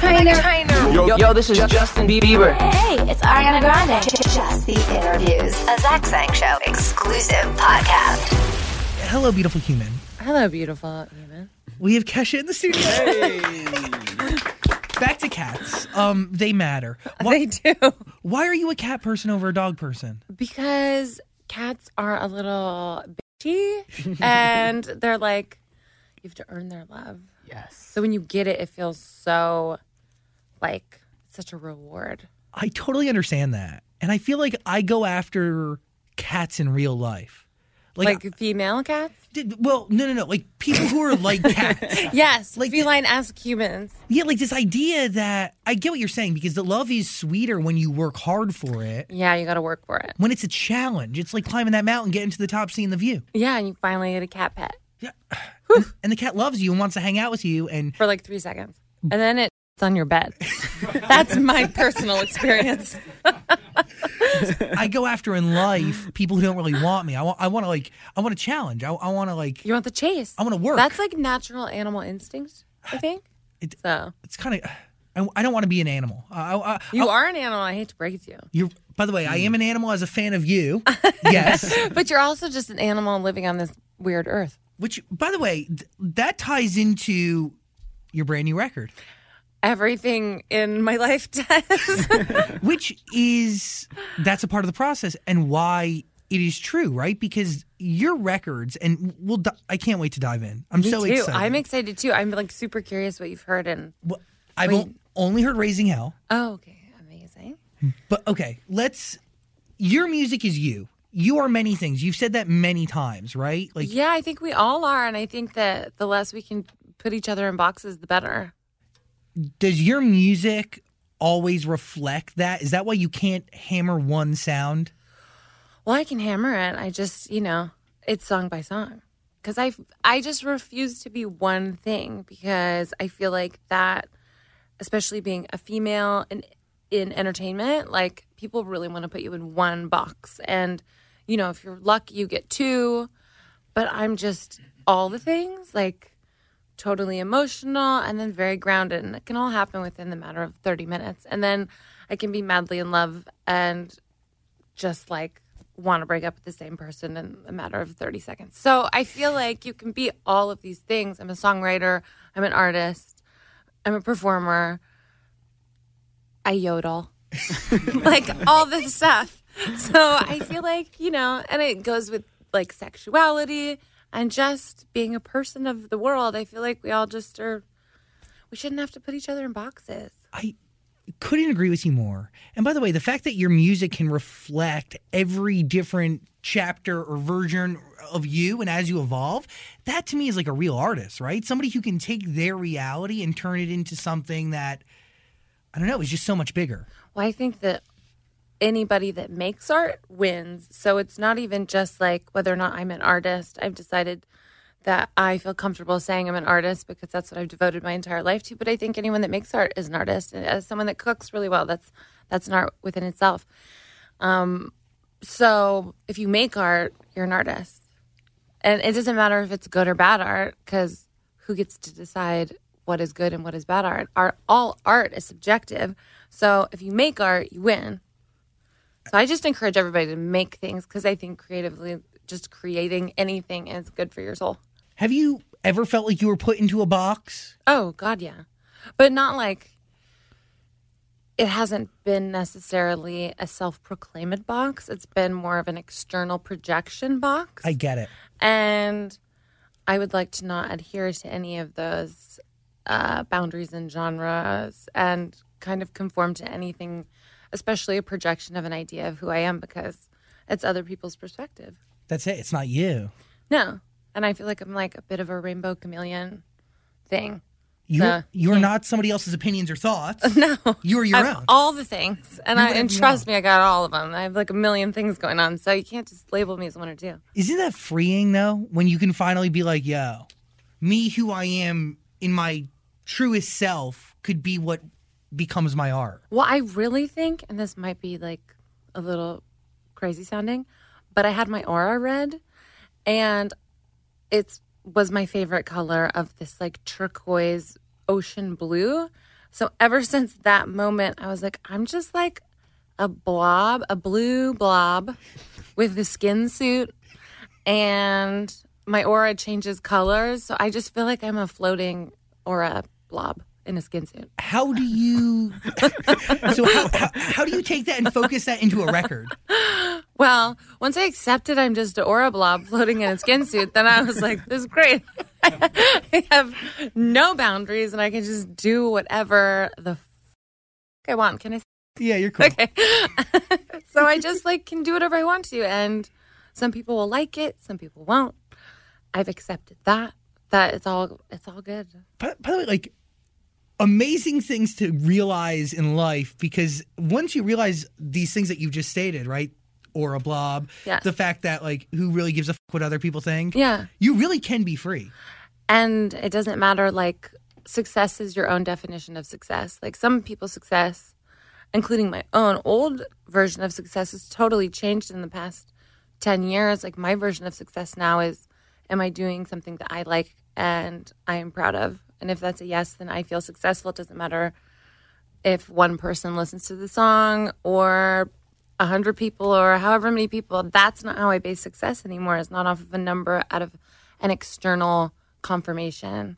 Trainer. Yo, yo, this is Justin Bieber. Hey, it's Ariana Grande. Just the interviews. A Zach Sang Show exclusive podcast. Hello, beautiful human. Hello, beautiful human. We have Kesha in the studio. Back to cats. Um, they matter. Why, They do. why are you a cat person over a dog person? Because cats are a little bitchy and they're like, you have to earn their love. Yes. So when you get it, it feels so like such a reward. I totally understand that, and I feel like I go after cats in real life. Like, female cats? Did- well, no, no, no. Like people who are like cats. Yes. Like- Like feline as humans. Yeah, like this idea that I get what you're saying because the love is sweeter when you work hard for it. Yeah, you got to work for it. When it's a challenge, it's like climbing that mountain, getting to the top, seeing the view. Yeah, and you finally get a cat pet Yeah, and, and the cat loves you and wants to hang out with you. And for like three seconds. And then it's on your bed. That's my personal experience. I go after in life people who don't really want me. I want, I want to like, I want to challenge. I, I want to like, You want the chase. I want to work. That's like natural animal instinct, I think. It- so it's kind of. I, I don't want to be an animal. I, I, I, you I- are an animal. I hate to break it to you, You're. By the way, I am an animal as a fan of you. yes. but you're also just an animal living on this weird earth. Which, by the way, th- that ties into your brand new record, Everything in my life does. which is that's a part of the process and why it is true, right? Because your records, and we'll. di- I can't wait to dive in. I'm Me so too. excited. I'm excited too. I'm like super curious what you've heard and. Well, I've o- only heard "Raising Hell," Oh, okay, amazing. but okay, let's. Your music is you. You are many things. You've said that many times, right? Like, Yeah, I think we all are, and I think that the less we can put each other in boxes, the better. Does your music always reflect that? Is that why you can't hammer one sound? Well, I can hammer it. I just, you know, it's song by song. Cuz I I just refuse to be one thing because I feel like that especially being a female in in entertainment, like people really want to put you in one box and you know, if you're lucky you get two, but I'm just all the things, like totally emotional and then very grounded and it can all happen within the matter of 30 minutes. And then I can be madly in love and just like want to break up with the same person in a matter of 30 seconds. So I feel like you can be all of these things. I'm a songwriter, I'm an artist, I'm a performer, I yodel, like all this stuff. So I feel like, you know, and it goes with like sexuality and just being a person of the world. I feel like we all just are, we shouldn't have to put each other in boxes. I couldn't agree with you more. And by the way, the fact that your music can reflect every different chapter or version of you and as you evolve, that to me is like a real artist, right? Somebody who can take their reality and turn it into something that I don't know, is just so much bigger. Well, I think that anybody that makes art wins. So it's not even just like whether or not I'm an artist. I've decided that I feel comfortable saying I'm an artist because that's what I've devoted my entire life to. But I think anyone that makes art is an artist. And as someone that cooks really well, that's that's an art within itself. Um, so if you make art, you're an artist. And it doesn't matter if it's good or bad art because who gets to decide what is good and what is bad art? Art all art is subjective. So if you make art, you win. So I just encourage everybody to make things because I think creatively, just creating anything is good for your soul. Have you ever felt like you were put into a box? Oh God, yeah, but not like it hasn't been necessarily a self-proclaimed box. It's been more of an external projection box. I get it. and I would like to not adhere to any of those uh, boundaries and genres, and kind of conform to anything, especially a projection of an idea of who I am, because it's other people's perspective. That's it. It's not you. No, and I feel like I'm like a bit of a rainbow chameleon thing. You're, you're not somebody else's opinions or thoughts. No, You're your I'm own. all the things, and You're I and trust me, I got all of them. I have like a million things going on, so you can't just label me as one or two. Isn't that freeing though? When you can finally be like, yo, me who I am in my truest self could be what becomes my art. Well, I really think, and this might be like a little crazy sounding, but I had my aura read, and it was my favorite color of this like turquoise ocean blue. So ever since that moment, I was like, I'm just like a blob, a blue blob with the skin suit, and my aura changes colors. So I just feel like I'm a floating aura blob in a skin suit. How do you? so how, how, how do you take that and focus that into a record? Well, once I accepted I'm just an aura blob floating in a skin suit, then I was like, this is great. I have no boundaries and I can just do whatever the f- I want. Can I? Yeah, you're cool. Okay. so I just like can do whatever I want to. And some people will like it, some people won't. I've accepted that. That it's all it's all good. By, by the way, like amazing things to realize in life because once you realize these things that you've just stated, right? Or a blob, Yes. the fact that like who really gives a fuck what other people think, Yeah. you really can be free. And it doesn't matter, like, success is your own definition of success. Like, some people's success, including my own old version of success, has totally changed in the past 10 years. Like, my version of success now is Am I doing something that I like and I am proud of? And if that's a yes, then I feel successful. It doesn't matter if one person listens to the song or a hundred people or however many people. That's not how I base success anymore. It's not off of a number out of an external confirmation.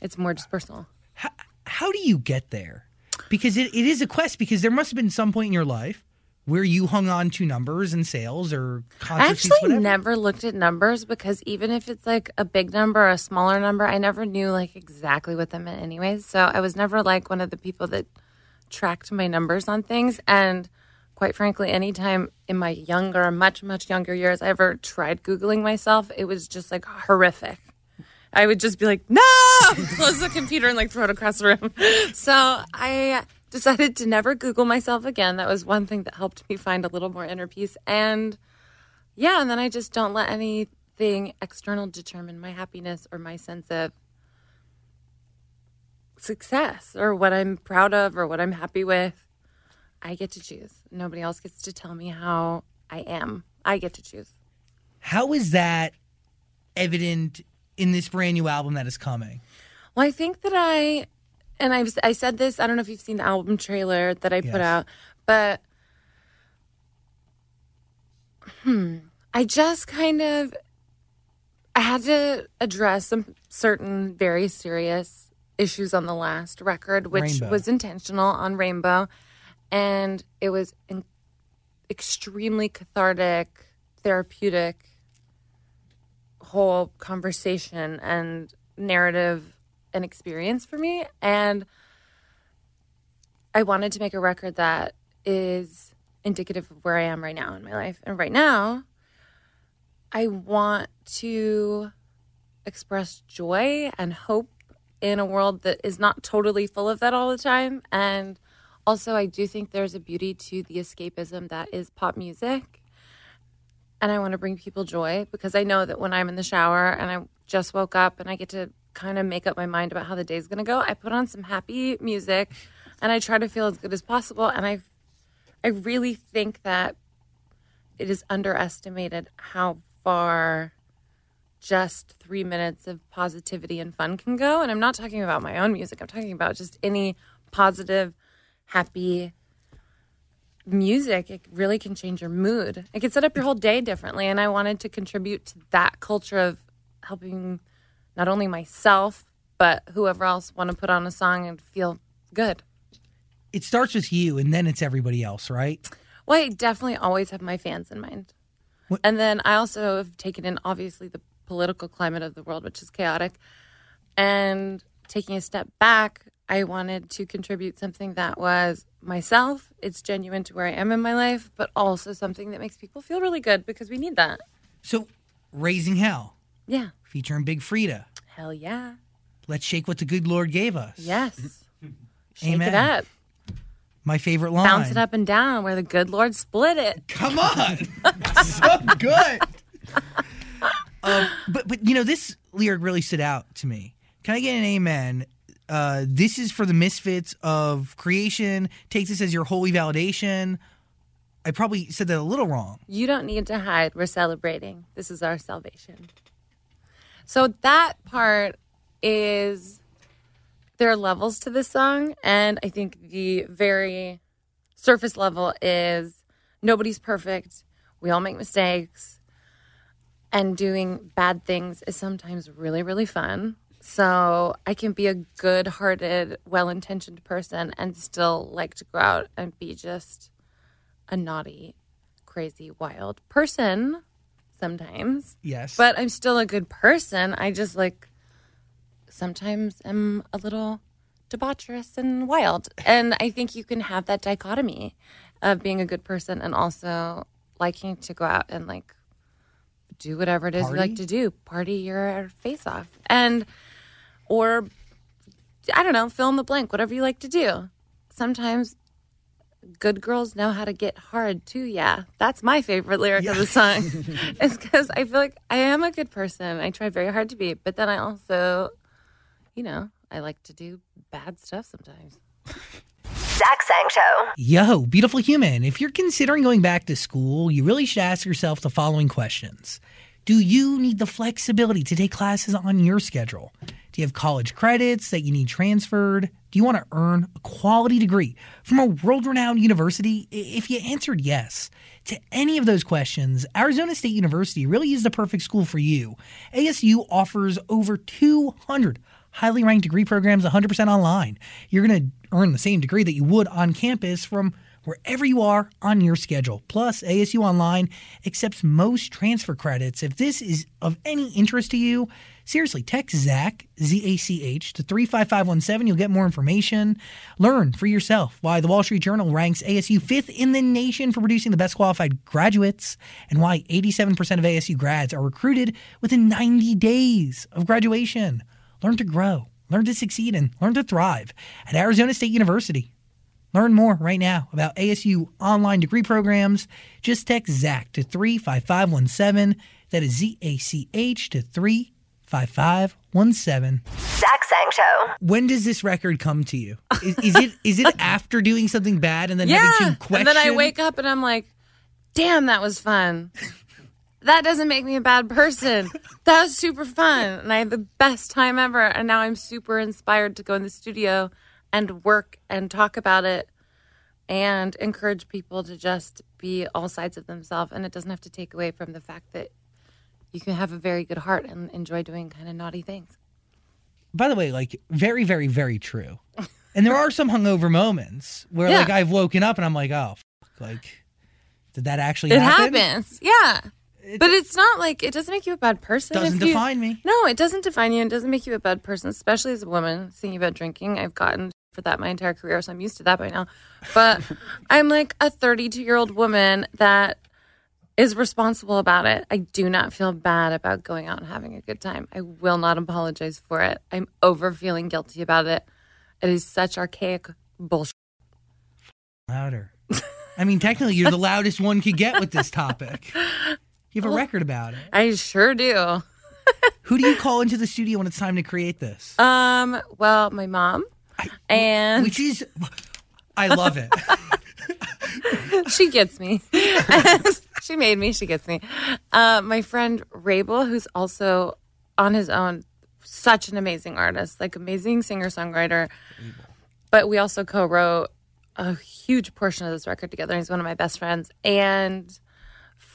It's more just personal. How, how do you get there? Because it, it is a quest. Because there must have been some point in your life where you hung on to numbers and sales or I actually never looked at numbers because even if it's like a big number or a smaller number, I never knew like exactly what that meant anyways. So I was never like one of the people that tracked my numbers on things. And quite frankly, anytime in my younger, much, much younger years, I ever tried Googling myself, it was just like horrific. I would just be like, no, close the computer and like throw it across the room. So I decided to never Google myself again. That was one thing that helped me find a little more inner peace. And yeah, and then I just don't let anything external determine my happiness or my sense of success or what I'm proud of or what I'm happy with. I get to choose. Nobody else gets to tell me how I am. I get to choose. How is that evident in this brand new album that is coming? Well, I think that I, and I've I said this. I don't know if you've seen the album trailer that I Yes. put out, but hmm, I just kind of I had to address some certain very serious issues on the last record, which Rainbow. was intentional on Rainbow, and it was in, extremely cathartic, therapeutic whole conversation and narrative and experience for me. And I wanted to make a record that is indicative of where I am right now in my life. And right now, I want to express joy and hope in a world that is not totally full of that all the time. And also, I do think there's a beauty to the escapism that is pop music and I want to bring people joy because I know that when I'm in the shower and I just woke up and I get to kind of make up my mind about how the day's to go, I put on some happy music and I try to feel as good as possible and I I really think that it is underestimated how far just 3 minutes of positivity and fun can go and I'm not talking about my own music. I'm talking about just any positive happy music, it really can change your mood. It can set up your whole day differently. And I wanted to contribute to that culture of helping not only myself, but whoever else want to put on a song and feel good. It starts with you and then it's everybody else, right? Well, I definitely always have my fans in mind. What- And then I also have taken in, obviously, the political climate of the world, which is chaotic. And taking a step back, I wanted to contribute something that was myself. It's genuine to where I am in my life, but also something that makes people feel really good because we need that. So, Raising Hell, Yeah. featuring Big Freedia. Hell yeah. Let's shake what the good Lord gave us. Yes. Shake Amen. it up. My favorite line. Bounce it up and down where the good Lord split it. Come on, so good. um, but but you know this lyric really stood out to me. Can I get an amen? Uh, this is for the misfits of creation. Take this as your holy validation. I probably said that a little wrong. You don't need to hide. We're celebrating. This is our salvation. So that part is there are levels to this song, and I think the very surface level is nobody's perfect. We all make mistakes, and doing bad things is sometimes really, really fun. So I can be a good hearted, well intentioned person and still like to go out and be just a naughty, crazy, wild person sometimes. Yes. But I'm still a good person. I just like sometimes am a little debaucherous and wild. And I think you can have that dichotomy of being a good person and also liking to go out and like do whatever it is you like to do, party your face off. And or I don't know, fill in the blank, whatever you like to do. Sometimes good girls know how to get hard too. Yeah, that's my favorite lyric of the song. it's because I feel like I am a good person. I try very hard to be, but then I also, you know, I like to do bad stuff sometimes. Zach Sang Show. Yo, beautiful human, if you're considering going back to school, you really should ask yourself the following questions. Do you need the flexibility to take classes on your schedule? Do you have college credits that you need transferred? Do you want to earn a quality degree from a world renowned university? If you answered yes to any of those questions, Arizona State University really is the perfect school for you. ASU offers over 200 highly ranked degree programs 100% online. You're going to earn the same degree that you would on campus from wherever you are on your schedule. Plus, ASU Online accepts most transfer credits. If this is of any interest to you, seriously, text Zach, Z A C H, to 35517. You'll get more information. Learn for yourself why the Wall Street Journal ranks ASU fifth in the nation for producing the best qualified graduates and why 87% of ASU grads are recruited within 90 days of graduation. Learn to grow, learn to succeed, and learn to thrive at Arizona State University. Learn more right now about ASU online degree programs. Just text ZACH to 35517. That is Z A C H to 35517. Zach Sang Show. When does this record come to you? Is, is it is it after doing something bad and then Yeah. having to question? And then I wake up and I'm like, damn, that was fun. That doesn't make me a bad person. That was super fun. And I had the best time ever. And now I'm super inspired to go in the studio and work and talk about it and encourage people to just be all sides of themselves. And it doesn't have to take away from the fact that you can have a very good heart and enjoy doing kind of naughty things. By the way, like very, very, very true. And there are some hungover moments where Yeah. like I've woken up and I'm like, oh, fuck, like, did that actually It happen? happens. Yeah. but it's not like it doesn't make you a bad person. Doesn't you- define me. No, it doesn't define you. It doesn't make you a bad person, especially as a woman. Thinking about drinking, I've gotten for that my entire career, so I'm used to that by now. But I'm like a 32 year old woman that is responsible about it. I do not feel bad about going out and having a good time. I will not apologize for it. I'm over feeling guilty about it. It is such archaic bullshit. Louder. I mean, technically, you're the loudest one could get with this topic. You have a record about it. I sure do. Who do you call into the studio when it's time to create this? Um, well, my mom and Which is, I love it. she gets me. she made me. She gets me. Uh, my friend Wrabel, who's also on his own, such an amazing artist, like amazing singer songwriter. But we also co-wrote a huge portion of this record together. He's one of my best friends. And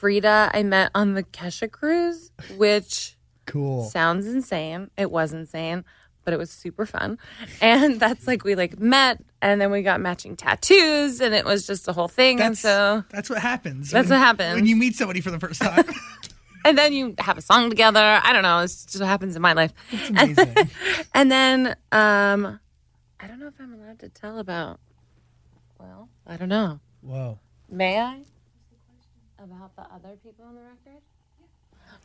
Freedia, I met on the Kesha cruise, which Cool. sounds insane. It was insane, but it was super fun. And that's like we like met and then we got matching tattoos and it was just a whole thing. and That's, so that's what happens. That's when- what happens. When you meet somebody for the first time. and then you have a song together. I don't know. It's just what happens in my life. amazing. And then um I don't know if I'm allowed to tell about well, I don't know. Whoa. May I? About the other people on the record?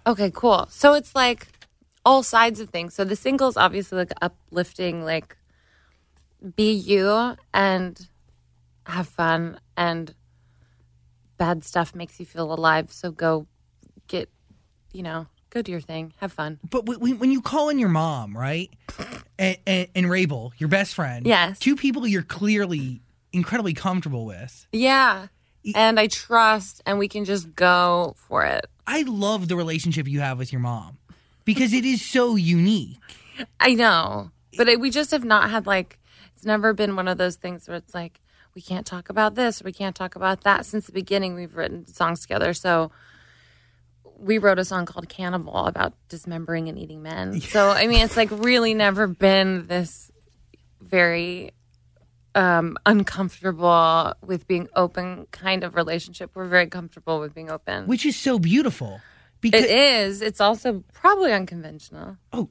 Okay, cool. So it's like all sides of things. So the single's obviously like uplifting, like be you and have fun and bad stuff makes you feel alive. So go get, you know, go do your thing, have fun. But w- when you call in your mom, right? And, and, and Wrabel, your best friend. Yes. Two people you're clearly incredibly comfortable with. Yeah. And I trust and we can just go for it. I love the relationship you have with your mom because it is so unique. I know. But it, we just have not had like it's never been one of those things where it's like we can't talk about this we can't talk about that. Since the beginning, we've written songs together. So we wrote a song called Cannibal about dismembering and eating men. So I mean, it's like really never been this very um, uncomfortable with being open kind of relationship. We're very comfortable with being open. which is so beautiful. Because it is. It's also probably unconventional. Oh,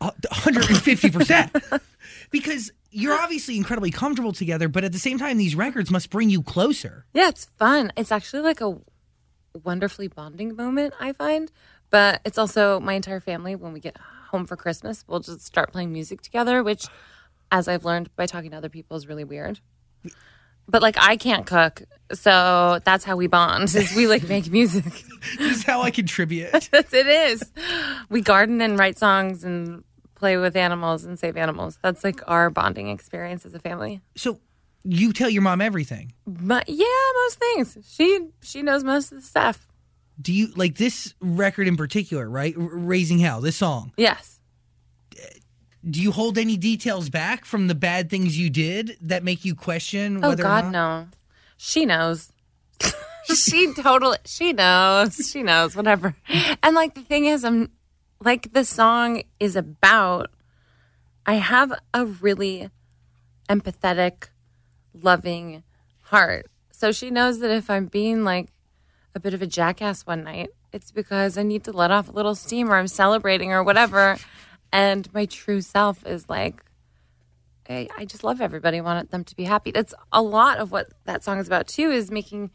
150%. because you're obviously incredibly comfortable together, but at the same time, these records must bring you closer. Yeah, it's fun. It's actually like a wonderfully bonding moment, I find. But it's also my entire family, when we get home for Christmas, we'll just start playing music together, which, as I've learned by talking to other people, is really weird. But like, I can't cook. So that's how we bond, is we like make music. This is how I contribute. That's it is. We garden and write songs and play with animals and save animals. That's like our bonding experience as a family. so you tell your mom everything. But yeah, most things. She she knows most of the stuff. Do you like this record in particular, right? R- Raising Hell, this song. Yes. Do you hold any details back from the bad things you did that make you question Oh whether or God, no. She knows. she totally. She knows. She knows. Whatever. And like the thing is, I'm like the song is about. I have a really empathetic, loving heart. So she knows that if I'm being like a bit of a jackass one night, it's because I need to let off a little steam or I'm celebrating or whatever. And my true self is like, I, I just love everybody. I want them to be happy. That's a lot of what that song is about too. Is making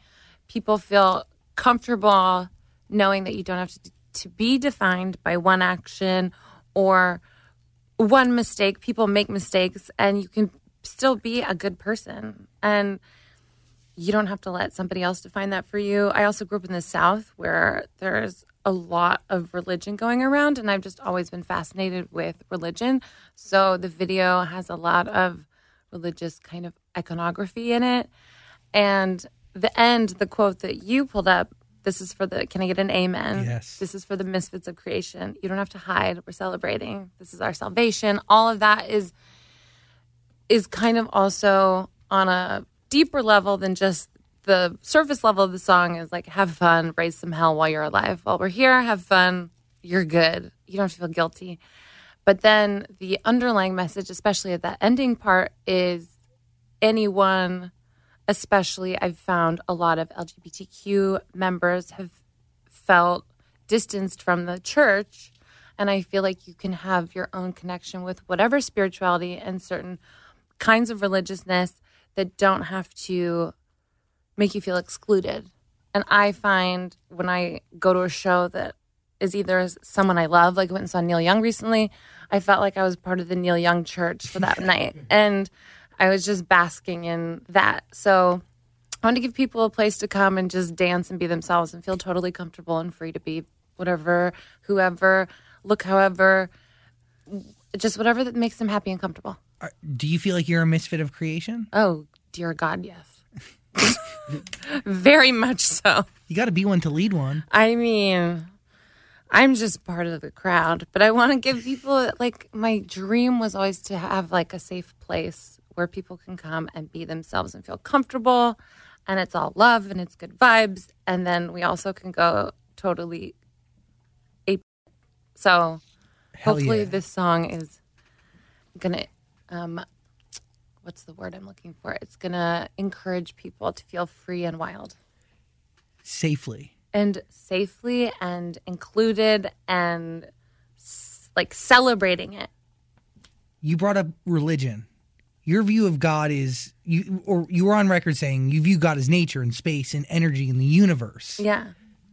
people feel comfortable knowing that you don't have to to be defined by one action or one mistake. People make mistakes, and you can still be a good person. And you don't have to let somebody else define that for you. I also grew up in the South where there's a lot of religion going around, and I've just always been fascinated with religion. So the video has a lot of religious kind of iconography in it. And the end, the quote that you pulled up, this is for the, can I get an amen? Yes. This is for the misfits of creation. You don't have to hide. We're celebrating. This is our salvation. All of that is is kind of also on a deeper level than just the surface level of the song is like have fun, raise some hell while you're alive. While we're here, have fun. You're good. You don't feel guilty. But then the underlying message, especially at that ending part, is anyone, especially I've found a lot of LGBTQ members have felt distanced from the church. And I feel like you can have your own connection with whatever spirituality and certain kinds of religiousness that don't have to make you feel excluded. And I find when I go to a show that is either someone I love, like I went and saw Neil Young recently, I felt like I was part of the Neil Young church for that night. And I was just basking in that. So I want to give people a place to come and just dance and be themselves and feel totally comfortable and free to be whatever, whoever, look however, just whatever that makes them happy and comfortable. Are- Do you feel like you're a misfit of creation? Oh, dear God, yes. Very much so. You got to be one to lead one. I mean, I'm just part of the crowd, but I want to give people like my dream was always to have like a safe place where people can come and be themselves and feel comfortable and it's all love and it's good vibes and then we also can go totally ape. So Hell hopefully yeah. this song is gonna um what's the word I'm looking for? It's gonna encourage people to feel free and wild Safely. and safely and included and s- like celebrating it. You brought up religion. Your view of God is you, or you were on record saying you view God as nature and space and energy in the universe. Yeah.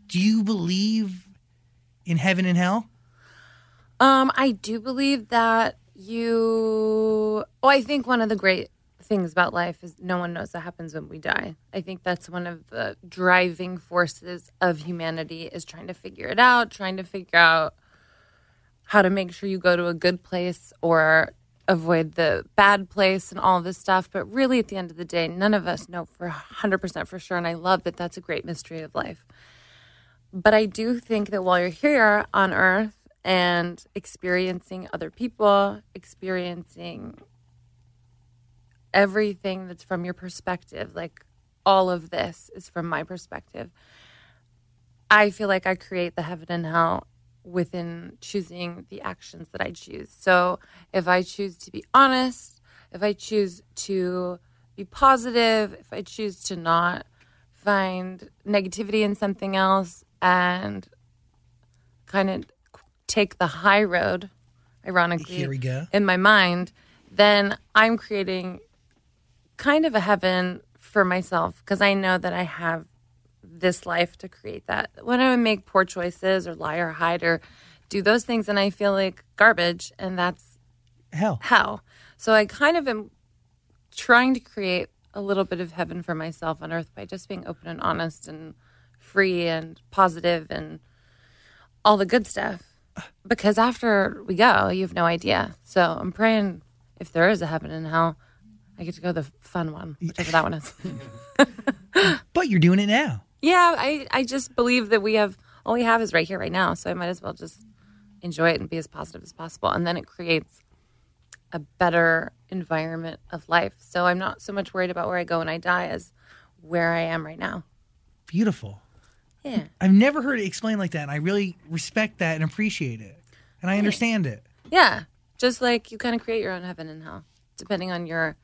Do you believe in heaven and hell? Um, I do believe that you. Oh, I think one of the great things about life is no one knows what happens when we die. I think that's one of the driving forces of humanity is trying to figure it out, trying to figure out how to make sure you go to a good place or avoid the bad place and all this stuff. But really, at the end of the day, none of us know for 100% for sure. And I love that that's a great mystery of life. But I do think that while you're here on earth, and experiencing other people, experiencing everything that's from your perspective. Like all of this is from my perspective. I feel like I create the heaven and hell within choosing the actions that I choose. So if I choose to be honest, if I choose to be positive, if I choose to not find negativity in something else and kind of take the high road, ironically, Here we go. in my mind, then I'm creating kind of a heaven for myself because I know that I have this life to create that. When I make poor choices or lie or hide or do those things, and I feel like garbage, and that's Hell. hell. So I kind of am trying to create a little bit of heaven for myself on earth by just being open and honest and free and positive and all the good stuff. Because after we go, you have no idea. So I'm praying if there is a heaven and hell, I get to go the fun one, whichever that one is. But you're doing it now. Yeah, I, I just believe that we have all we have is right here, right now. So I might as well just enjoy it and be as positive as possible. And then it creates a better environment of life. So I'm not so much worried about where I go when I die as where I am right now. Beautiful. Yeah. I've never heard it explained like that. And I really respect that and appreciate it. And I understand it. Yeah. Just like you kind of create your own heaven and hell, depending on your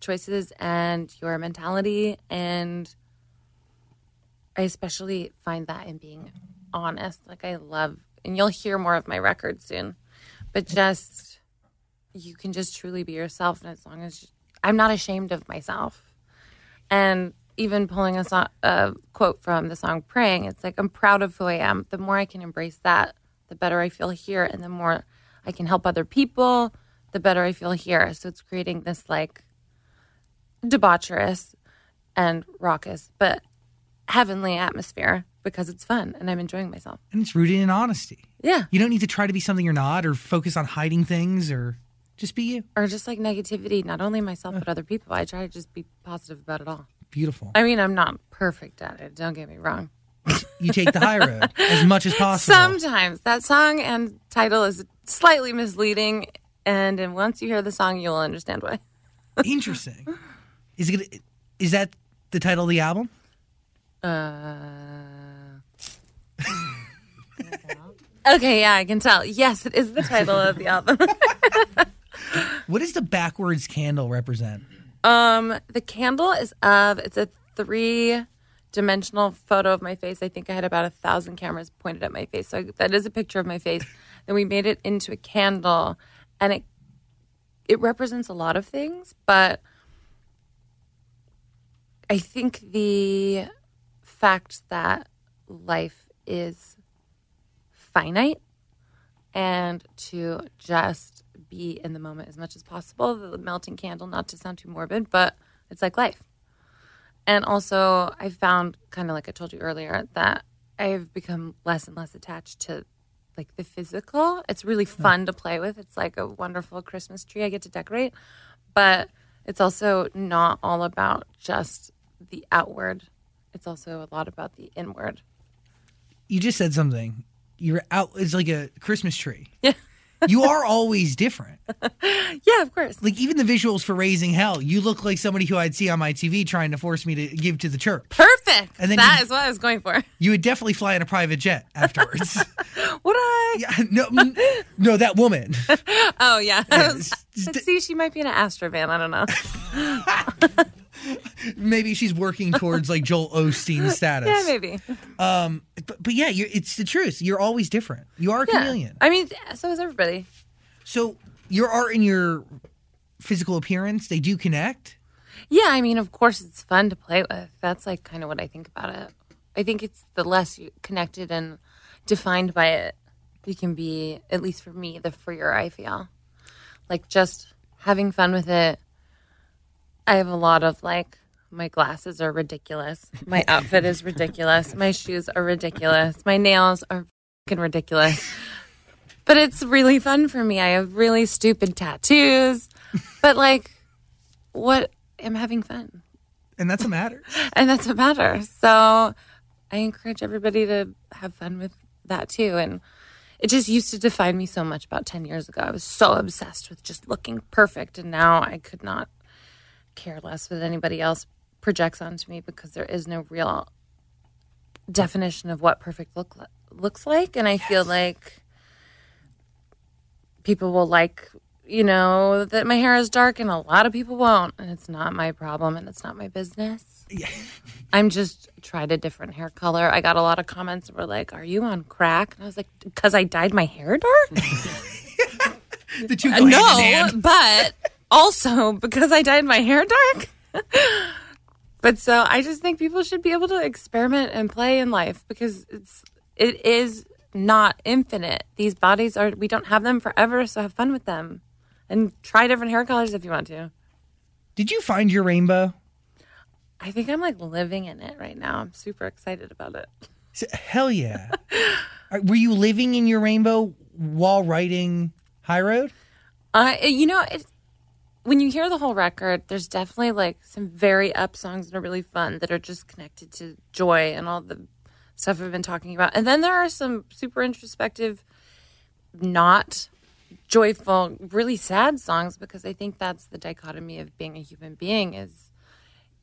choices and your mentality. And I especially find that in being honest. Like, I love, and you'll hear more of my record soon, but just you can just truly be yourself. And as long as I'm not ashamed of myself. And even pulling a, so- a quote from the song Praying, it's like, I'm proud of who I am. The more I can embrace that, the better I feel here. And the more I can help other people, the better I feel here. So it's creating this like debaucherous and raucous, but heavenly atmosphere because it's fun and I'm enjoying myself. And it's rooted in honesty. Yeah. You don't need to try to be something you're not or focus on hiding things or just be you. Or just like negativity, not only myself, but other people. I try to just be positive about it all. Beautiful. I mean, I'm not perfect at it. Don't get me wrong. You take the high road as much as possible. Sometimes that song and title is slightly misleading. And then once you hear the song, you'll understand why. Interesting. Is it gonna, is that the title of the album? Uh. Okay, yeah, I can tell. Yes, it is the title of the album. What does the backwards candle represent? Um, the candle is of it's a three dimensional photo of my face. I think I had about a thousand cameras pointed at my face. So that is a picture of my face. Then we made it into a candle and it it represents a lot of things, but I think the fact that life is finite and to just be in the moment as much as possible. The melting candle, not to sound too morbid, but it's like life. And also, I found, kind of like I told you earlier, that I've become less and less attached to like the physical. It's really fun to play with. It's like a wonderful Christmas tree I get to decorate, but it's also not all about just the outward. It's also a lot about the inward. You just said something. You're out. It's like a Christmas tree. Yeah. You are always different. Yeah, of course. Like even the visuals for Raising Hell, you look like somebody who I'd see on my TV trying to force me to give to the church. Perfect. And then That you- is what I was going for. You would definitely fly in a private jet afterwards. Would I? yeah, no, mm, no, that woman. Oh yeah. I was- see, she might be in an Astrovan. I don't know. Maybe she's working towards like Joel Osteen status. Yeah, maybe. Um, but, but yeah, it's the truth. You're always different. You are a Yeah. chameleon. I mean, so is everybody. So your art and your physical appearance, they do connect. Yeah, I mean, of course, it's fun to play with. That's like kind of what I think about it. I think it's the less you connected and defined by it, you can be. At least for me, the freer I feel. Like just having fun with it. I have a lot of like my glasses are ridiculous. My outfit is ridiculous. My shoes are ridiculous. My nails are fucking ridiculous. But it's really fun for me. I have really stupid tattoos. But like what I'm having fun. And that's what matters. And that's what matters. So I encourage everybody to have fun with that too. And it just used to define me so much about 10 years ago. I was so obsessed with just looking perfect. And now I could not care less what anybody else projects onto me because there is no real definition of what perfect look looks like. And I feel like people will like, you know, that my hair is dark and a lot of people won't. And it's not my problem and it's not my business. yeah. I'm just tried a different hair color. I got a lot of comments that were like, "Are you on crack?" And I was like, "Because I dyed my hair dark." The two hand in no, but also because I dyed my hair dark. but so I just think people should be able to experiment and play in life because it's it is not infinite. These bodies are we don't have them forever, so have fun with them and try different hair colors if you want to. Did you find your rainbow? I think I'm like living in it right now. I'm super excited about it. S- Hell yeah. Were you living in your rainbow while writing High Road? Uh, you know, it, when you hear the whole record, there's definitely like some very up songs that are really fun that are just connected to joy and all the stuff I've been talking about. And then there are some super introspective, not joyful, really sad songs because I think that's the dichotomy of being a human being is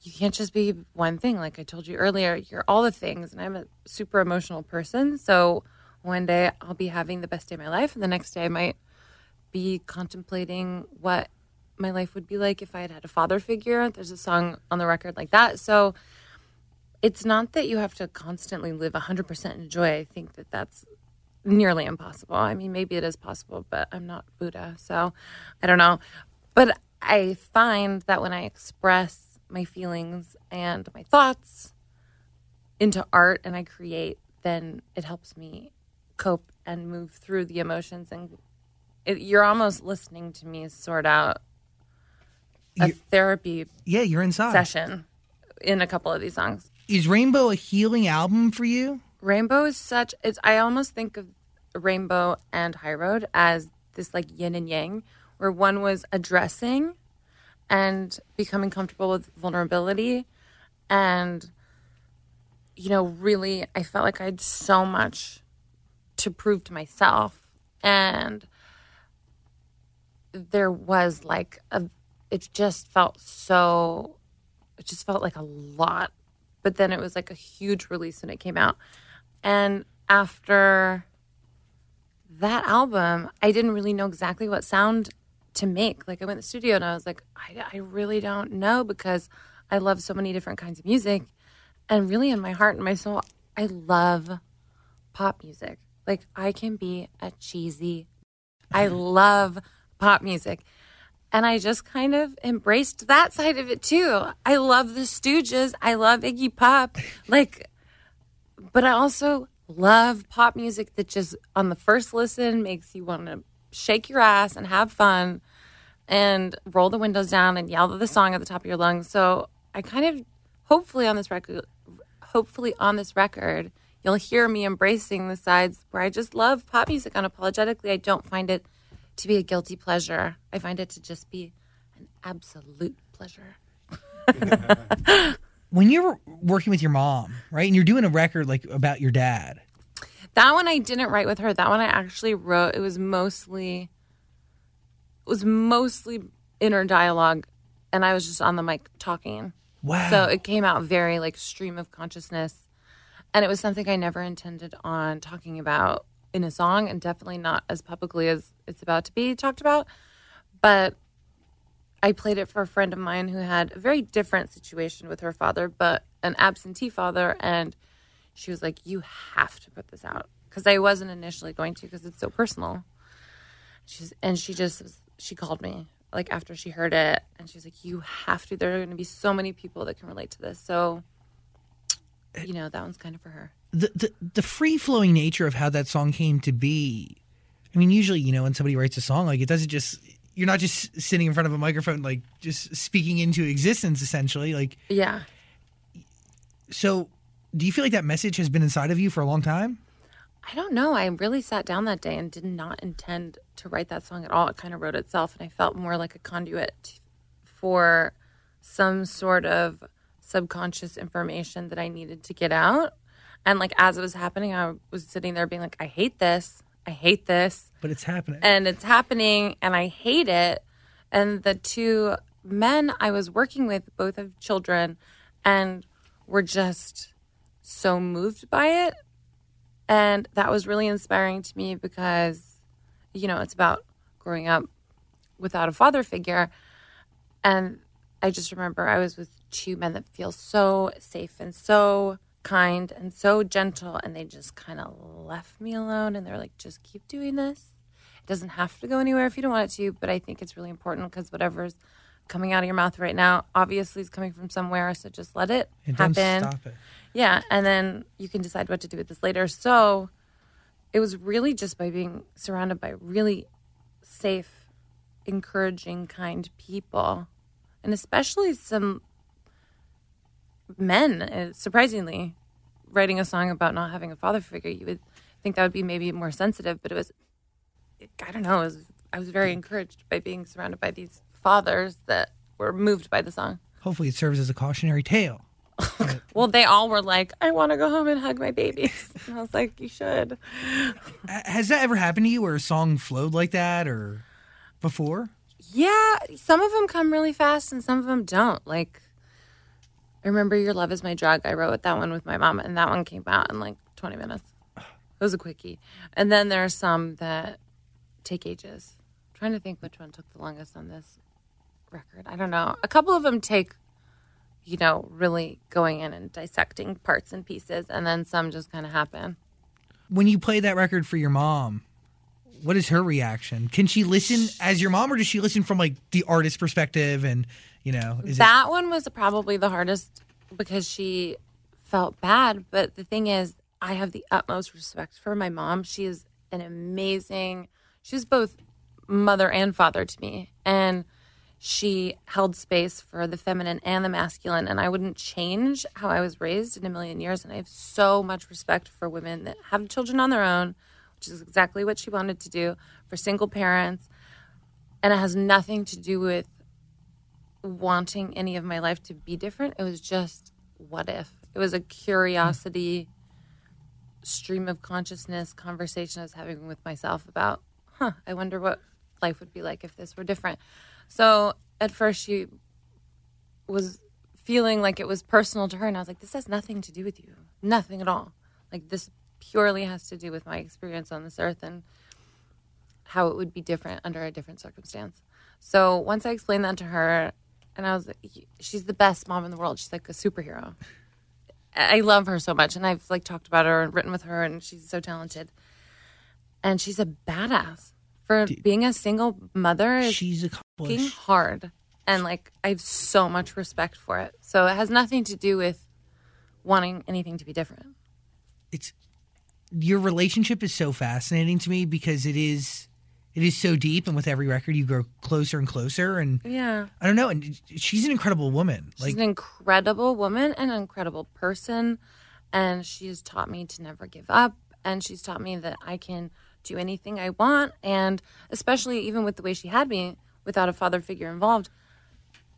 you can't just be one thing. Like I told you earlier, you're all the things, and I'm a super emotional person. So one day I'll be having the best day of my life, and the next day I might be contemplating what my life would be like if I had had a father figure. There's a song on the record like that. So it's not that you have to constantly live 100% in joy. I think that that's nearly impossible. I mean, maybe it is possible, but I'm not Buddha. So I don't know. But I find that when I express my feelings and my thoughts into art and I create, then it helps me cope and move through the emotions. And it, you're almost listening to me sort out a therapy Yeah, you're inside. session in a couple of these songs. Is Rainbow a healing album for you? Rainbow is such it's I almost think of Rainbow and High Road as this like yin and yang where one was addressing and becoming comfortable with vulnerability and you know really I felt like I had so much to prove to myself and there was like a it just felt so it just felt like a lot. But then it was like a huge release when it came out. And after that album i didn't really know exactly what sound to make. Like i went to the studio and i was like i, I really don't know because i love so many different kinds of music. And really in my heart and my soul i love pop music. Like i can be a cheesy i love pop music and I just kind of embraced that side of it too. I love the Stooges. I love Iggy Pop. Like, but I also love pop music that just on the first listen makes you want to shake your ass and have fun and roll the windows down and yell the song at the top of your lungs. So I kind of, hopefully on this record, hopefully on this record, you'll hear me embracing the sides where I just love pop music unapologetically. I don't find it to be a guilty pleasure. I find it to just be an absolute pleasure. When you're working with your mom, right, and you're doing a record like about your dad, That one I didn't write with her. That one I actually wrote. It was mostly it was mostly inner dialogue and I was just on the mic talking. wow. So it came out very like stream of consciousness. And it was something I never intended on talking about in a song and definitely not as publicly as it's about to be talked about. But I played it for a friend of mine who had a very different situation with her father, but an absentee father. And she was like, You have to put this out. Because I wasn't initially going to because it's so personal. She's, and she just, she called me like after she heard it and she's like, You have to. There are going to be so many people that can relate to this. So, you know, that one's kind of for her. the the, the free flowing nature of how that song came to be. I mean, usually, you know, when somebody writes a song, like it doesn't just you're not just sitting in front of a microphone, like just speaking into existence, essentially. Like, Yeah. so do you feel like that message has been inside of you for a long time? I don't know. I really sat down that day and did not intend to write that song at all. It kind of wrote itself, and I felt more like a conduit for some sort of subconscious information that I needed to get out. And like as it was happening, I was sitting there being like, I hate this. I hate this But it's happening. and it's happening and I hate it. And the two men I was working with both have children and were just so moved by it. And that was really inspiring to me because, you know, it's about growing up without a father figure. And I just remember I was with two men that feel so safe and so kind and so gentle. And they just kind of left me alone. And they're like, just keep doing this. It doesn't have to go anywhere if you don't want it to. But I think it's really important because whatever's coming out of your mouth right now obviously is coming from somewhere. So just let it don't happen. stop it. Yeah, and then you can decide what to do with this later. So it was really just by being surrounded by really safe, encouraging, kind people, and especially some men. uh, Surprisingly, writing a song about not having a father figure, you would think that would be maybe more sensitive, but it was. I don't know. It was, I was very encouraged by being surrounded by these fathers that were moved by the song. Hopefully, it serves as a cautionary tale. Well, they all were like, I want to go home and hug my babies. And I was like, you should. Has that ever happened to you where a song flowed like that or before? Yeah, some of them come really fast and some of them don't. Like, I remember Your Love is My Drug. I wrote that one with my mom, and that one came out in like 20 minutes. It was a quickie. And then there are some that take ages. I'm trying to think which one took the longest on this record. I don't know. A couple of them take, you know, really going in and dissecting parts and pieces, and then some just kind of happen. When you play that record for your mom, what is her reaction? Can she listen as your mom, or does she listen from like the artist's perspective? And you know, is it that one was probably the hardest because she felt bad. But the thing is, I have the utmost respect for my mom. She is an amazing, she's both mother and father to me. And she held space for the feminine and the masculine. And I wouldn't change how I was raised in a million years. And I have so much respect for women that have children on their own, which is exactly what she wanted to do, for single parents. And it has nothing to do with wanting any of my life to be different. It was just what if. It was a curiosity stream of consciousness conversation I was having with myself about, huh, I wonder what life would be like if this were different. So at first she was feeling like it was personal to her and I was like, this has nothing to do with you. Nothing at all. Like this purely has to do with my experience on this earth and how it would be different under a different circumstance. So once I explained that to her, and I was like, she's the best mom in the world. She's like a superhero. I love her so much, and I've like talked about her and written with her, and she's so talented. And she's a badass for being a single mother. She's fucking accomplished? hard, and like I have so much respect for it. So it has nothing to do with wanting anything to be different. It's your relationship is so fascinating to me because it is it is so deep, and with every record you grow closer and closer. And Yeah. I don't know, and she's an incredible woman. She's Like an incredible woman and an incredible person. And she has taught me to never give up. And she's taught me that I can do anything I want. And especially even with the way she had me without a father figure involved,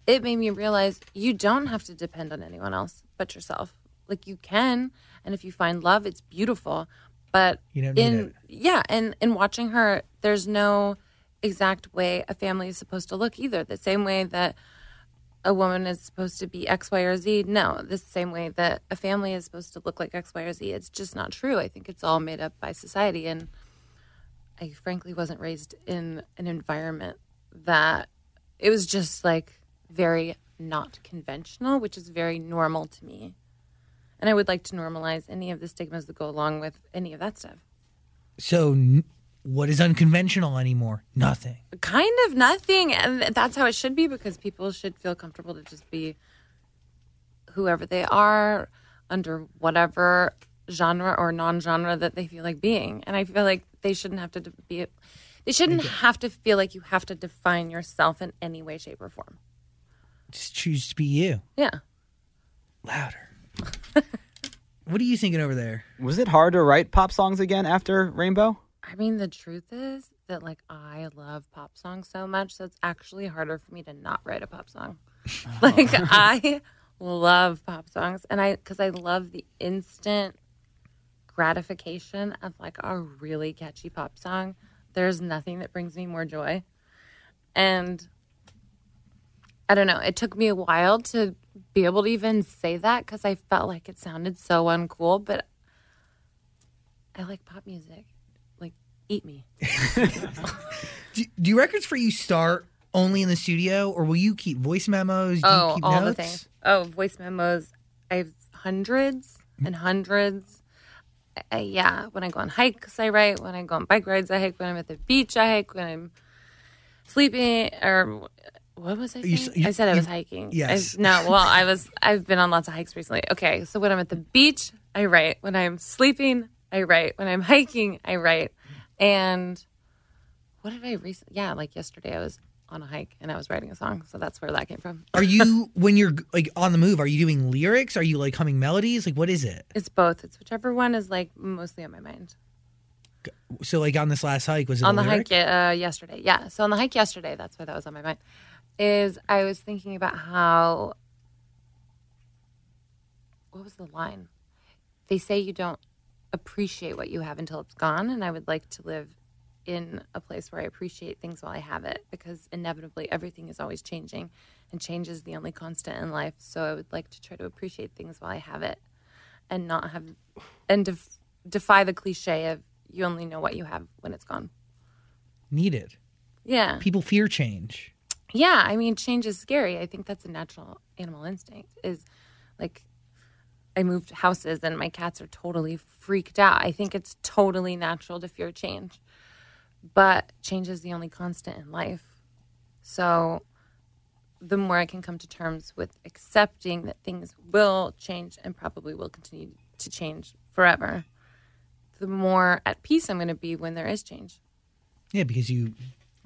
it made me realize you don't have to depend on anyone else but yourself. Like you can. And if you find love, it's beautiful. But You don't in yeah, and in watching her, there's no exact way a family is supposed to look either. The same way that a woman is supposed to be X, Y, or Z. No, the same way that a family is supposed to look like X, Y, or Z. It's just not true. I think it's all made up by society. And I frankly wasn't raised in an environment that it was just like very not conventional, which is very normal to me. And I would like to normalize any of the stigmas that go along with any of that stuff. so, what is unconventional anymore? Nothing. kind of nothing and that's how it should be because people should feel comfortable to just be whoever they are under whatever genre or non-genre that they feel like being and i feel like they shouldn't have to de- be they shouldn't have to feel like you have to define yourself in any way shape or form Just choose to be you. yeah Louder. what are you thinking over there? Was it hard to write pop songs again after Rainbow? I mean the truth is that like i love pop songs so much so it's actually harder for me to not write a pop song like oh. i love pop songs and i because i love the instant gratification of like a really catchy pop song, there's nothing that brings me more joy. And I don't know, it took me a while to be able to even say that because I felt like it sounded so uncool, but I like pop music. Like, eat me. Do, do records for you start only in the studio, or will you keep voice memos? Do you Oh, keep all the notes? things. Oh, voice memos. I have hundreds and hundreds. I, I- yeah, when I go on hikes, I write. When I go on bike rides, I hike. When I'm at the beach, I hike. When I'm sleeping, or what was I saying? You you- I said I you- was hiking. I- yes. no, well, I was. I've been on lots of hikes recently. Okay, so when I'm at the beach, I write. When I'm sleeping, I write. When I'm hiking, I write. And what did I recently? Yeah, like yesterday, I was on a hike and I was writing a song. So that's where that came from. Are you when you're like on the move? Are you doing lyrics? Are you like humming melodies? Like what is it? It's both. It's whichever one is like mostly on my mind. So like on this last hike, was it on a the lyric? hike uh, yesterday, yeah. So on the hike yesterday, that's why that was on my mind. Is I was thinking about how. What was the line? They say you don't appreciate what you have until it's gone, and I would like to live in a place where I appreciate things while I have it, because inevitably everything is always changing, and change is the only constant in life. So I would like to try to appreciate things while I have it, and not have, and def- defy the cliche of you only know what you have when it's gone. Needed. Yeah. People fear change. Yeah. I mean, change is scary. I think that's a natural animal instinct. Is like, I moved houses and my cats are totally freaked out. I think it's totally natural to fear change. But change is the only constant in life. So the more I can come to terms with accepting that things will change and probably will continue to change forever, the more at peace I'm going to be when there is change. Yeah, because you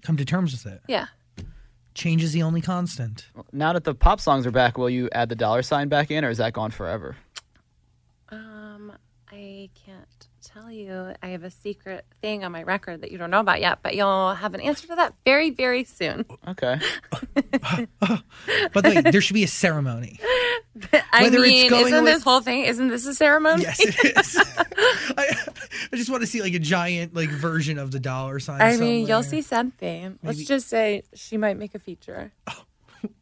come to terms with it. Yeah. Change is the only constant. Now that the pop songs are back, will you add the dollar sign back in, or is that gone forever? I can't tell you. I have a secret thing on my record that you don't know about yet, but you'll have an answer to that very, very soon. Okay. But like, there should be a ceremony. I Whether it's mean, going isn't with- this whole thing? Isn't this a ceremony? Yes, it is. I, I just want to see like a giant like version of the dollar sign. I mean, you'll see something. Let's Maybe- just say she might make a feature. Oh,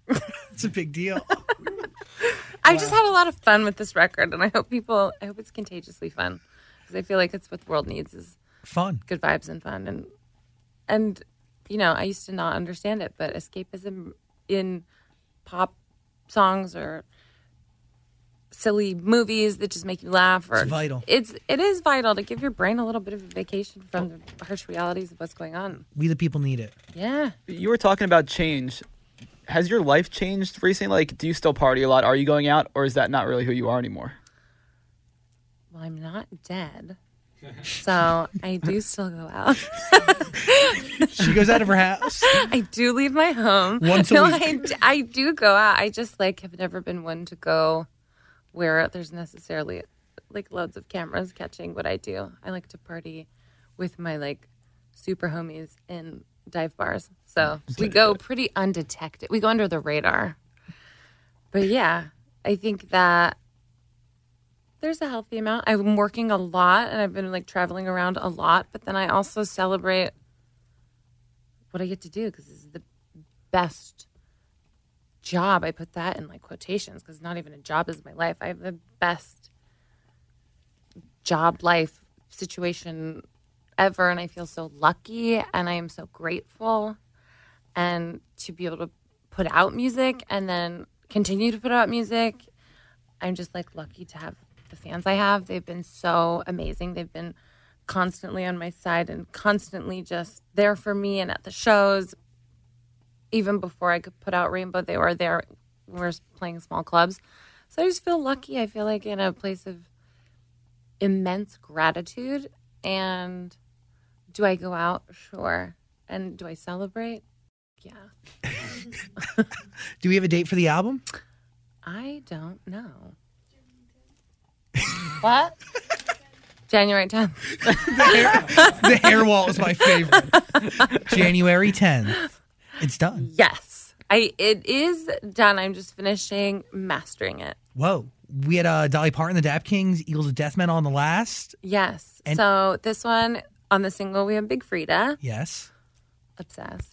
It's a big deal. I just had a lot of fun with this record, and I hope people. I hope it's contagiously fun because I feel like it's what the world needs is Fun. good vibes and fun and and you know i used to not understand it but escapism in pop songs or silly movies that just make you laugh or It's vital. it's it is vital to give your brain a little bit of a vacation from the harsh realities of what's going on We the people need it. yeah You were talking about change. Has your life changed recently? Like, do you still party a lot? Are you going out, or is that not really who you are anymore? well i'm not dead so i do still go out She goes out of her house. I do leave my home. Once a no, week. I, d- I do go out. I just like have never been one to go where there's necessarily like loads of cameras catching what I do. I like to party with my like super homies in dive bars. So mm, we go pretty undetected. We go under the radar. But yeah, I think that there's a healthy amount. I'm working a lot and I've been like traveling around a lot, but then I also celebrate what I get to do because this is the best job. I put that in like quotations because not even a job is my life. I have the best job life situation ever and I feel so lucky and I am so grateful and to be able to put out music and then continue to put out music. I'm just like lucky to have the fans I have. They've been so amazing. They've been constantly on my side and constantly just there for me and at the shows. Even before I could put out Rainbow, they were there. We were playing small clubs. So I just feel lucky. I feel like in a place of immense gratitude. And do I go out? Sure. And do I celebrate? Yeah. Do we have a date for the album? I don't know. what? January 10th. the hair wall is my favorite. January 10th. It's done. Yes. I it is done. I'm just finishing mastering it. Whoa. we had uh, Dolly Parton, the Dap Kings, Eagles of Death Metal on the last. Yes. And- so this one on the single we have Big Freedia. Yes. Obsessed.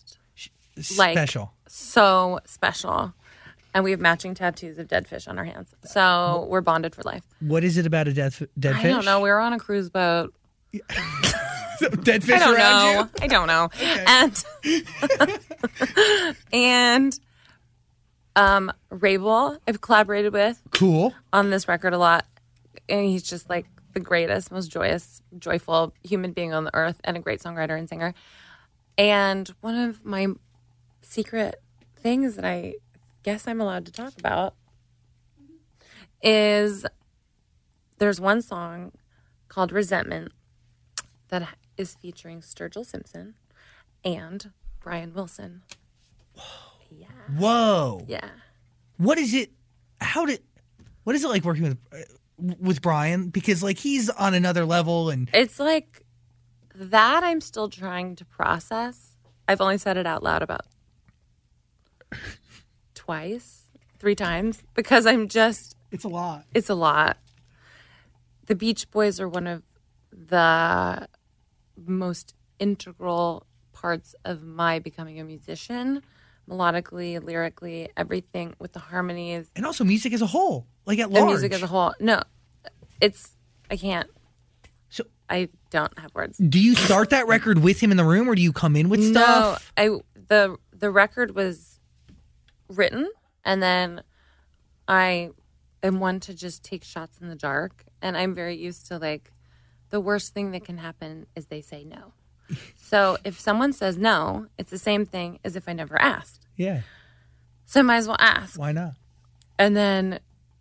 Like- Special. So special. And we have matching tattoos of dead fish on our hands. So we're bonded for life. What is it about a dead, dead I fish? don't know. We were on a cruise boat. dead fish I don't around know. you? I don't know. And and um Wrabel I've collaborated with Cool. on this record a lot. And he's just like the greatest, most joyous, joyful human being on the earth and a great songwriter and singer. And one of my secret things that I guess I'm allowed to talk about is there's one song called Resentment that is featuring Sturgill Simpson and Brian Wilson. Whoa. Yeah. Whoa. Yeah. What is it? How did? What is it like working with uh, with Brian? Because like he's on another level, and It's like that I'm still trying to process. I've only said it out loud about twice, three times because I'm just it's a lot. it's a lot. The Beach Boys are one of the most integral parts of my becoming a musician. Melodically, lyrically, everything with the harmonies, And also music as a whole, like at the large. music as a whole. No, it's I can't. So- I don't have words. Do you start that record with him in the room, or do you come in with stuff? No, I the the record was written, and then I am one to just take shots in the dark, and I'm very used to like the worst thing that can happen is they say no. So if someone says no, it's the same thing as if I never asked. Yeah. So I might as well ask. Why not? And then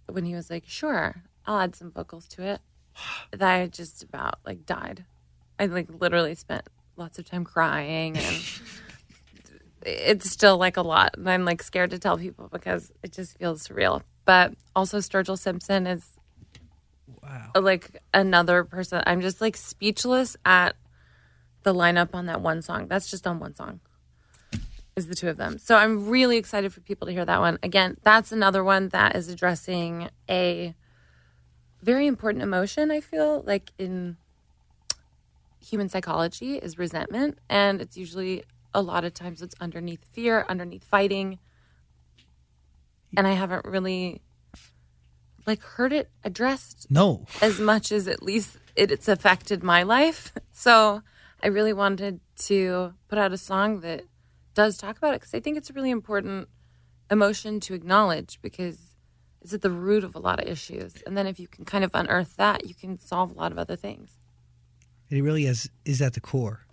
when he was like, "Sure, I'll add some vocals to it," that I just about like died. I like literally spent lots of time crying, and it's still like a lot. And I'm like scared to tell people because it just feels surreal. But also, Sturgill Simpson is Wow. Uh, like another person. I'm just like speechless at the lineup on that one song. That's just on one song. Is the two of them. So I'm really excited for people to hear that one. Again, that's another one that is addressing a very important emotion, I feel, like in human psychology is resentment and it's usually a lot of times it's underneath fear, underneath fighting. And I haven't really like heard it addressed No. as much as at least it, it's affected my life. So I really wanted to put out a song that does talk about it because I think it's a really important emotion to acknowledge because it's at the root of a lot of issues. And then if you can kind of unearth that, you can solve a lot of other things. It really is is at the core.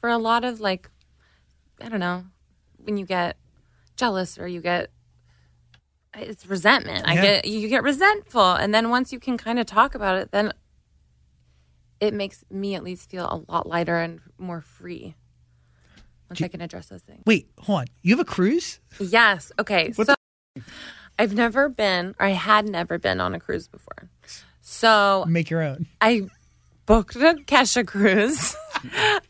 For a lot of like, I don't know, when you get jealous or you get it's resentment. I Yeah. get you get resentful, and then once you can kind of talk about it, then it makes me at least feel a lot lighter and more free. Once I can address those things. Wait, hold on. You have a cruise? Yes. Okay. so I've never been, or I had never been on a cruise before. So Make your own. I booked a Kesha cruise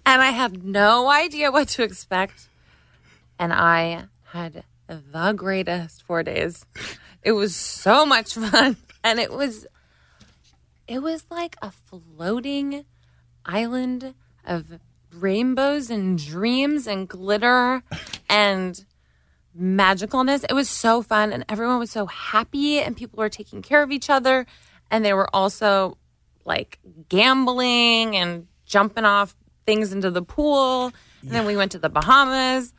and I had no idea what to expect. And I had the greatest four days. It was so much fun. And it was it was like a floating island of rainbows and dreams and glitter and magicalness. It was so fun and everyone was so happy and people were taking care of each other and they were also like gambling and jumping off things into the pool. And then we went to the Bahamas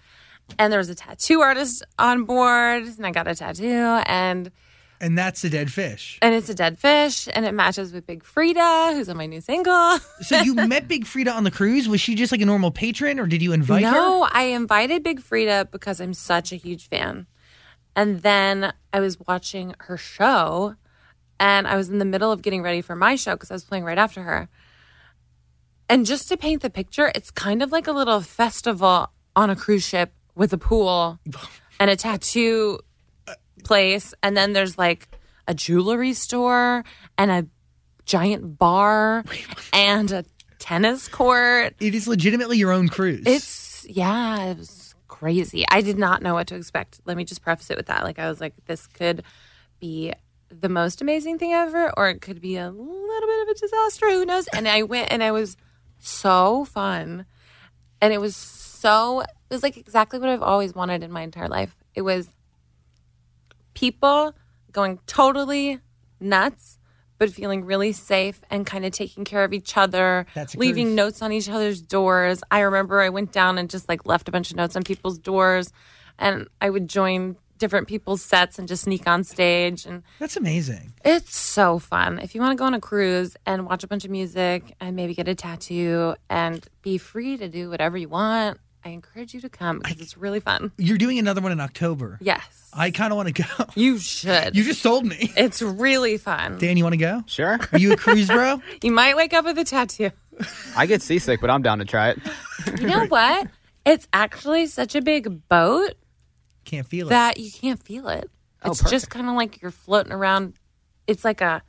and there was a tattoo artist on board and I got a tattoo and And that's a dead fish. and it's a dead fish and it matches with Big Freedia who's on my new single. So you met Big Freedia on the cruise? Was she just like a normal patron or did you invite her? No, I invited Big Freedia because I'm such a huge fan. And then I was watching her show and I was in the middle of getting ready for my show because I was playing right after her. And just to paint the picture, it's kind of like a little festival on a cruise ship with a pool and a tattoo place. And then there's like a jewelry store and a giant bar and a tennis court. It is legitimately your own cruise. It's yeah, it was crazy. I did not know what to expect. Let me just preface it with that. Like I was like, this could be the most amazing thing ever, or it could be a little bit of a disaster. Who knows? And I went and I was so fun. And it was so, it was like exactly what I've always wanted in my entire life. It was people going totally nuts, but feeling really safe and kind of taking care of each other, That's leaving cruise. notes on each other's doors. I remember I went down and just like left a bunch of notes on people's doors, and I would join different people's sets and just sneak on stage. And That's amazing. it's so fun. If you want to go on a cruise and watch a bunch of music and maybe get a tattoo and be free to do whatever you want, I encourage you to come because it's really fun. You're doing another one in October. Yes. I kind of want to go. You should. You just sold me. it's really fun. Dan, you want to go? Sure. Are you a cruise bro? You might wake up with a tattoo. I get seasick, but I'm down to try it. You know what? It's actually such a big boat Can't feel it. that you can't feel it. Oh, It's just kind of like you're floating around. It's like a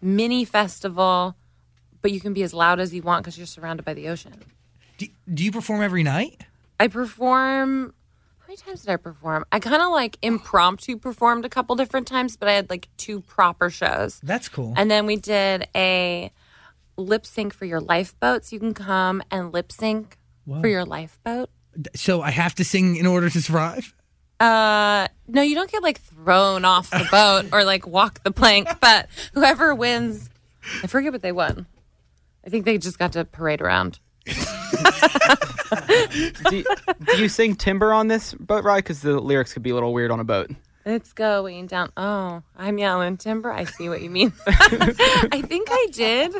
mini festival, but you can be as loud as you want because you're surrounded by the ocean. do, do you perform every night? I perform. How many times did I perform? I kind of like impromptu performed a couple different times, but I had like two proper shows. That's cool. And then we did a lip sync for your lifeboat. So you can come and lip sync for your lifeboat. so I have to sing in order to survive? Uh, no, you don't get like thrown off the boat or like walk the plank, but whoever wins, I forget what they won. I think they just got to parade around. Do you, do you sing timber on this boat ride? Because the lyrics could be a little weird on a boat. It's going down. Oh, I'm yelling timber. I see what you mean. I think I did,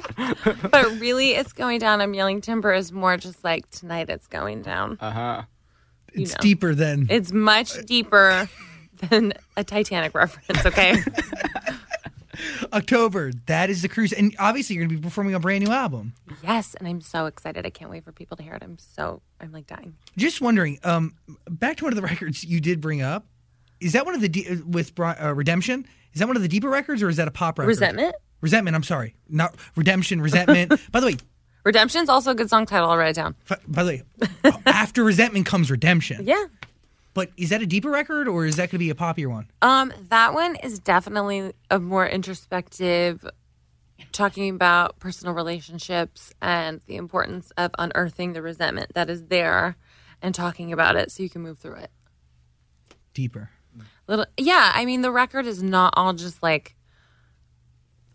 but really, it's going down. I'm yelling timber is more just like tonight. It's going down. Uh huh. It's know. deeper than. It's much deeper than a Titanic reference. Okay. October. That is the cruise. And obviously, you're going to be performing a brand new album. yes, and I'm so excited. I can't wait for people to hear it. I'm so I'm like dying. Just wondering, um, back to one of the records you did bring up. Is that one of the de- with uh, Redemption? Is that one of the deeper records, or is that a pop record? Resentment. Resentment. I'm sorry, not Redemption. Resentment. by the way, Redemption's also a good song title. I'll write it down. f- by the way, after Resentment comes Redemption. Yeah. But is that a deeper record, or is that going to be a poppier one? Um, that one is definitely a more introspective, talking about personal relationships and the importance of unearthing the resentment that is there and talking about it so you can move through it. Deeper. Little, yeah. I mean, the record is not all just like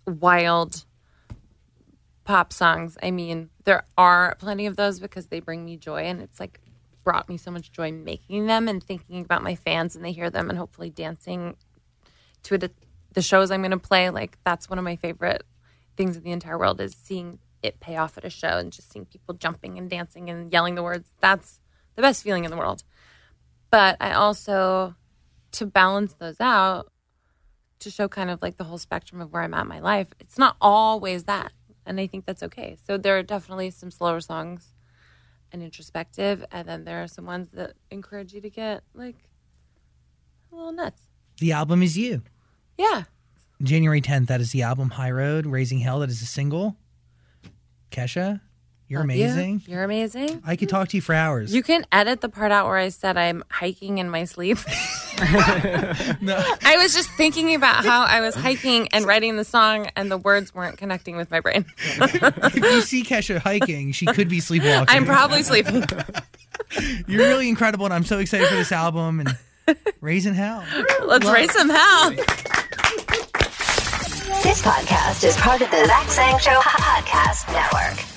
wild pop songs. I mean, there are plenty of those because they bring me joy, and it's like brought me so much joy making them and thinking about my fans and they hear them and hopefully dancing to it the shows I'm going to play. Like that's one of my favorite things in the entire world is seeing it pay off at a show and just seeing people jumping and dancing and yelling the words. That's the best feeling in the world. But I also to balance those out to show kind of like the whole spectrum of where I'm at in my life. It's not always that. And I think that's okay. So there are definitely some slower songs and introspective. And then there are some ones that encourage you to get like a little nuts. The album is you. Yeah. January 10th, that is the album High Road, Raising Hell. That is a single. Kesha, you're uh, Love amazing. You're amazing. I could talk to you for hours. You can edit the part out where I said I'm hiking in my sleep. no. I was just thinking about how I was hiking and writing the song, and the words weren't connecting with my brain. if you see Kesha hiking, she could be sleepwalking. I'm probably sleeping. You're really incredible, and I'm so excited for this album and Raising Hell. Let's raise some hell. This podcast is part of the Zach Sang Show Podcast Network.